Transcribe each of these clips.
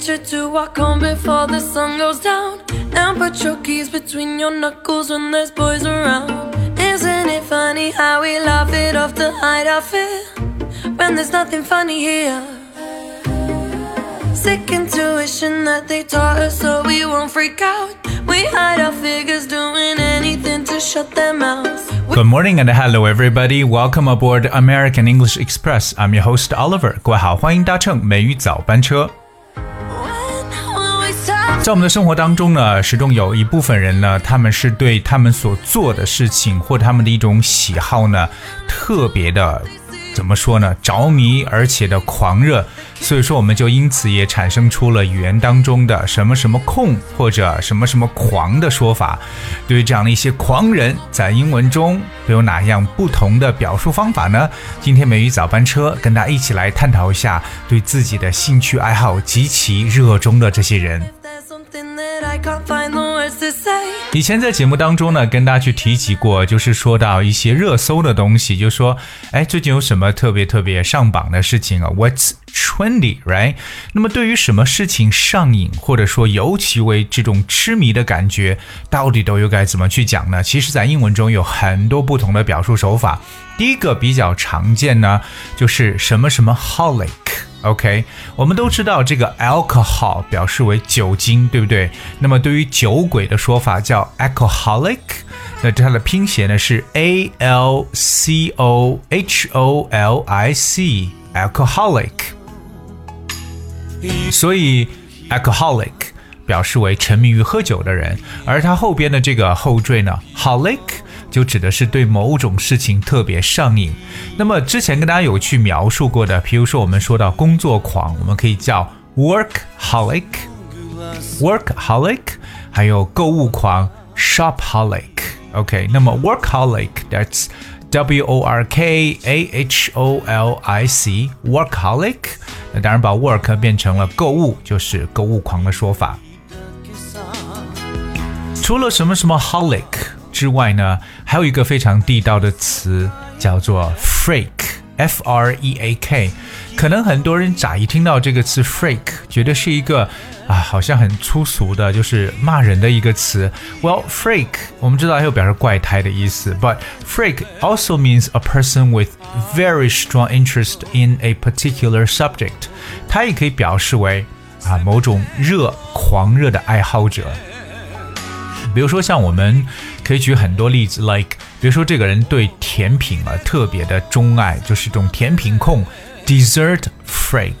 get you to walk home before the sun goes down. And put your keys between your knuckles when there's boys around. Isn't it funny how we laugh it off to hide our fear? When there's nothing funny here. Sick intuition that they taught us so we won't freak out. We hide our figures doing anything to shut their mouths. Good morning and hello everybody. Welcome aboard American English Express. I'm your host Oliver. 各位好，欢迎搭乘美语早班车。 在我们的生活当中呢，始终有一部分人呢，他们是对他们所做的事情或他们的一种喜好呢，特别的怎么说呢，着迷而且的狂热。所以说，我们就因此也产生出了语言当中的什么什么控或者什么什么狂的说法。对于这样的一些狂人，在英文中会有哪样不同的表述方法呢？今天美语早班车跟大家一起来探讨一下对自己的兴趣爱好极其热衷的这些人。以前在节目当中呢，跟大家去提及过，就是说到一些热搜的东西，就说，哎，最近有什么特别特别上榜的事情啊？What's trendy，right？那么对于什么事情上瘾，或者说尤其为这种痴迷的感觉，到底都又该怎么去讲呢？其实，在英文中有很多不同的表述手法。第一个比较常见呢，就是什么什么 holic。OK，我们都知道这个 alcohol 表示为酒精，对不对？那么对于酒鬼的说法叫 alcoholic，那它的拼写呢是 A L C O H O L I C，alcoholic。所以 alcoholic 表示为沉迷于喝酒的人，而它后边的这个后缀呢，holic 就指的是对某种事情特别上瘾。那么之前跟大家有去描述过的，比如说我们说到工作狂，我们可以叫 workaholic，workaholic，还有购物狂 shopaholic。OK，那么 workaholic，that's W O R K A H O L I C，workaholic。那当然把 work 变成了购物，就是购物狂的说法。除了什么什么 holic 之外呢，还有一个非常地道的词叫做 freak，f r e a k。可能很多人乍一听到这个词 freak，觉得是一个啊，好像很粗俗的，就是骂人的一个词。Well, freak 我们知道还有表示怪胎的意思，but freak also means a person with very strong interest in a particular subject。它也可以表示为啊某种热狂热的爱好者。 比如说，像我们可以举很多例子，like，比如说这个人对甜品啊特别的钟爱，就是这种甜品控 （dessert freak），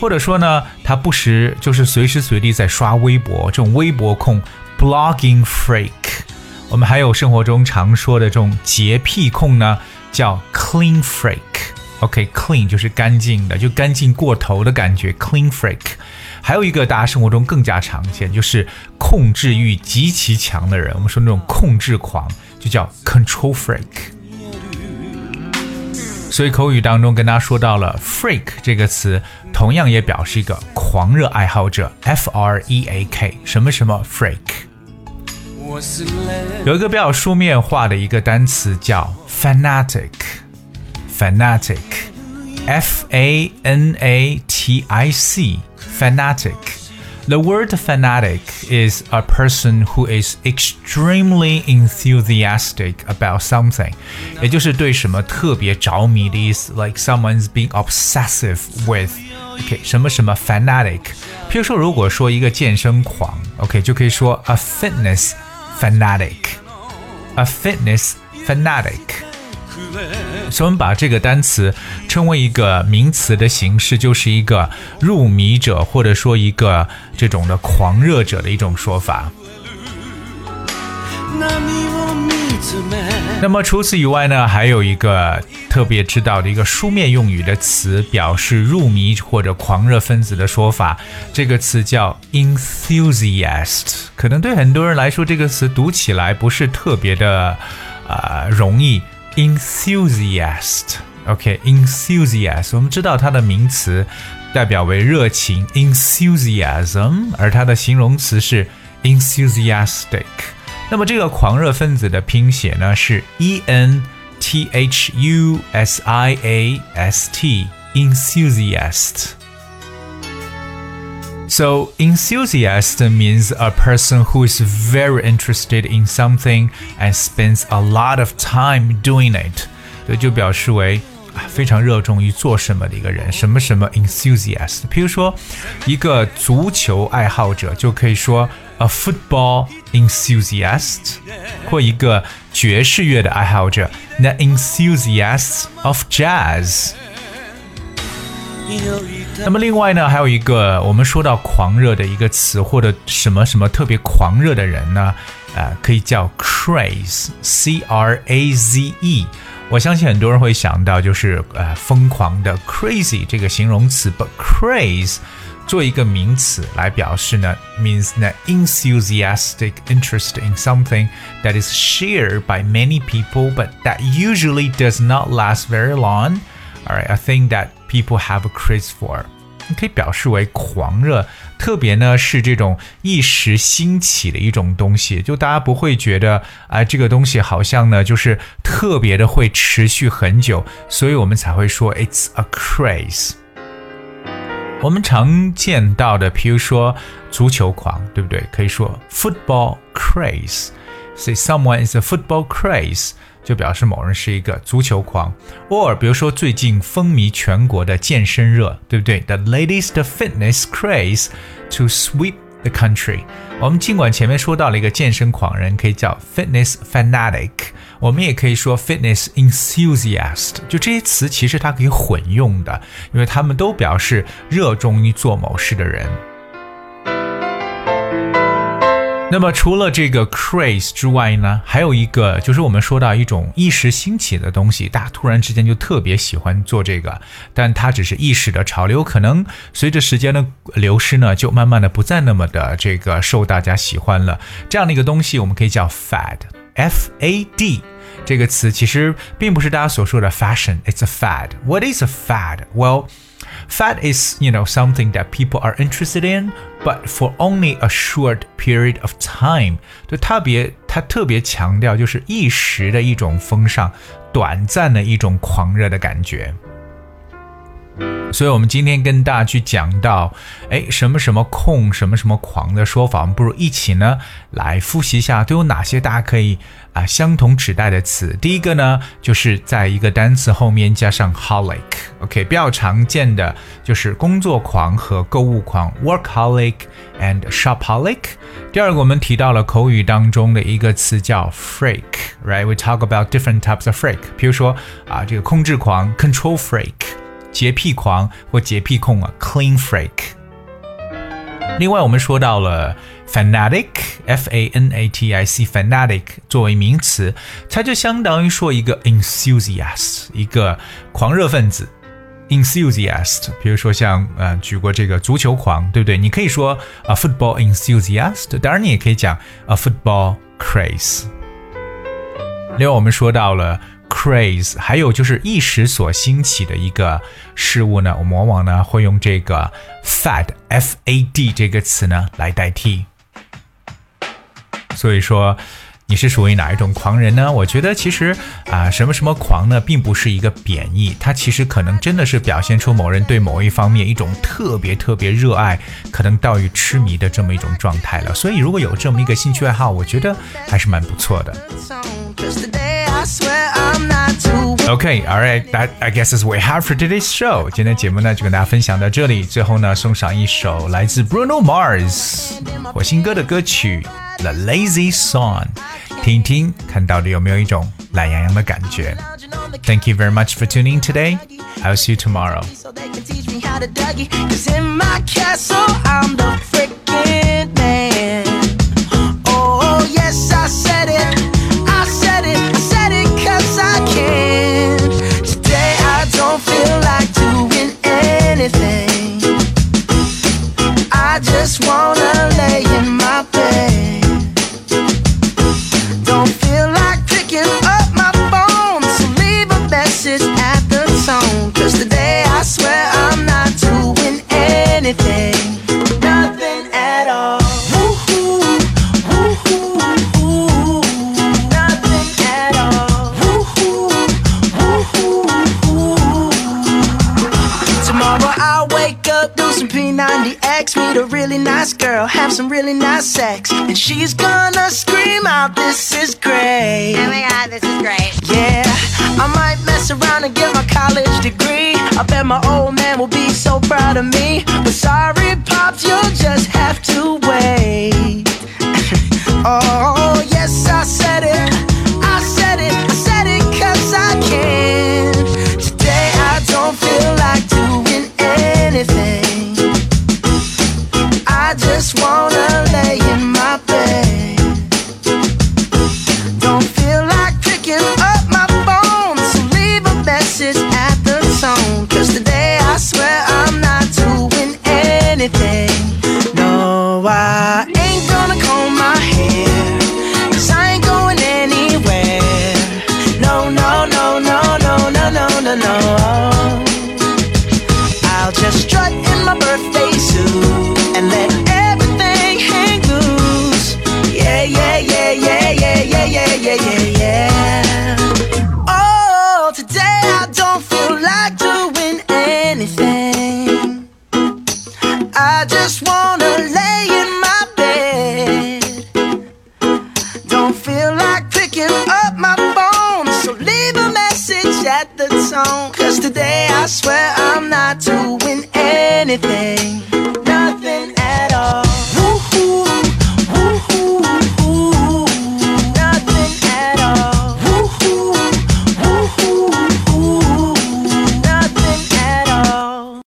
或者说呢，他不时就是随时随地在刷微博，这种微博控 （blogging freak）。我们还有生活中常说的这种洁癖控呢，叫 clean freak。OK，clean、就是干净的，就干净过头的感觉，clean freak。还有一个大家生活中更加常见，就是控制欲极其强的人，我们说那种控制狂，就叫 control freak。所以口语当中跟大家说到了 freak 这个词，同样也表示一个狂热爱好者，f r e a k，什么什么 freak。有一个比较书面化的一个单词叫 fanatic，fanatic，f a n a t i c c，fanatic。The word fanatic is a person who is extremely enthusiastic about something，也就是对什么特别着迷的意思，like someone's being obsessive with。OK，什么什么 fanatic。譬如说，如果说一个健身狂，OK，就可以说 a fitness fanatic，a fitness fanatic。 所以我们把这个单词称为一个名词的形式，就是一个入迷者或者说一个这种的狂热者的一种说法。那么除此以外呢，还有一个特别知道的一个书面用语的词，表示入迷或者狂热分子的说法。这个词叫 enthusiast。可能对很多人来说，这个词读起来不是特别的呃容易。enthusiast，OK，enthusiast，我们知道它的名词代表为热情 enthusiasm，而它的形容词是 enthusiastic。那么这个狂热分子的拼写呢是 e n t h u s i a s t，enthusiast。So, enthusiast means a person who is very interested in something and spends a lot of time doing it. 所以就表示为非常热衷于做什么的一个人，什么什么 enthusiast。比如说，一个足球爱好者就可以说 a football enthusiast，或一个爵士乐的爱好者，the enthusiast of jazz。 那么另外呢，还有一个我们说到狂热的一个词，或者什么什么特别狂热的人呢？呃，可以叫 craze，c r a z e。我相信很多人会想到就是呃疯狂的 crazy 这个形容词，but craze 做一个名词来表示呢，means an enthusiastic interest in something that is shared by many people, but that usually does not last very long. All right, a thing that people have a craze for. 可以表示为狂热，特别呢是这种一时兴起的一种东西，就大家不会觉得啊这个东西好像呢就是特别的会持续很久，所以我们才会说 it's a craze。我们常见到的，比如说足球狂，对不对？可以说 football craze，say someone is a football craze。就表示某人是一个足球狂，or 比如说最近风靡全国的健身热，对不对？The latest fitness craze to sweep the country。我们尽管前面说到了一个健身狂人，可以叫 fitness fanatic，我们也可以说 fitness enthusiast。就这些词其实它可以混用的，因为他们都表示热衷于做某事的人。那么除了这个 craze 之外呢，还有一个就是我们说到一种一时兴起的东西，大家突然之间就特别喜欢做这个，但它只是一时的潮流，可能随着时间的流失呢，就慢慢的不再那么的这个受大家喜欢了。这样的一个东西，我们可以叫 fad，f a d 这个词其实并不是大家所说的 fashion，it's a fad。What is a fad？Well Fat is, you know, something that people are interested in, but for only a short period of time。就特别，它特别强调就是一时的一种风尚，短暂的一种狂热的感觉。 所以，我们今天跟大家去讲到，哎，什么什么控，什么什么狂的说法，我们不如一起呢来复习一下，都有哪些大家可以啊相同指代的词。第一个呢，就是在一个单词后面加上 holic，OK，比较常见的就是工作狂和购物狂，workaholic and shopaholic。第二个，我们提到了口语当中的一个词叫 freak，right？We talk about different types of freak，比如说啊，这个控制狂，control freak。洁癖狂或洁癖控啊，clean freak。另外，我们说到了 fanatic，f a n a t i c，fanatic 作为名词，它就相当于说一个 enthusiast，一个狂热分子。enthusiast，比如说像呃举过这个足球狂，对不对？你可以说 a football enthusiast，当然你也可以讲 a football craze。另外，我们说到了。craze，还有就是一时所兴起的一个事物呢，我们往往呢会用这个 fad，f a d 这个词呢来代替。所以说，你是属于哪一种狂人呢？我觉得其实啊，什么什么狂呢，并不是一个贬义，它其实可能真的是表现出某人对某一方面一种特别特别热爱，可能到于痴迷的这么一种状态了。所以如果有这么一个兴趣爱好，我觉得还是蛮不错的。Okay, all right. That I guess is we have for today's show. 今天节目呢就跟大家分享到这里。最后呢，送上一首来自 Bruno Mars 火星哥的歌曲《The Lazy Song》，听一听，看到底有没有一种懒洋洋的感觉。Thank you very much for tuning today. I'll see you tomorrow. just wanna have some really nice sex, and she's gonna scream out, This is great. Oh my god, this is great. Yeah, I might mess around and get my college degree. I bet my old man will be so proud of me. But sorry, birthday suit and let everything hang loose. Yeah, yeah, yeah, yeah, yeah, yeah, yeah, yeah, yeah, yeah. Oh, today I don't feel like doing anything. I just wanna lay in my bed. Don't feel like picking up my phone, so leave a message at the tone. Cause today I swear I'm not doing anything.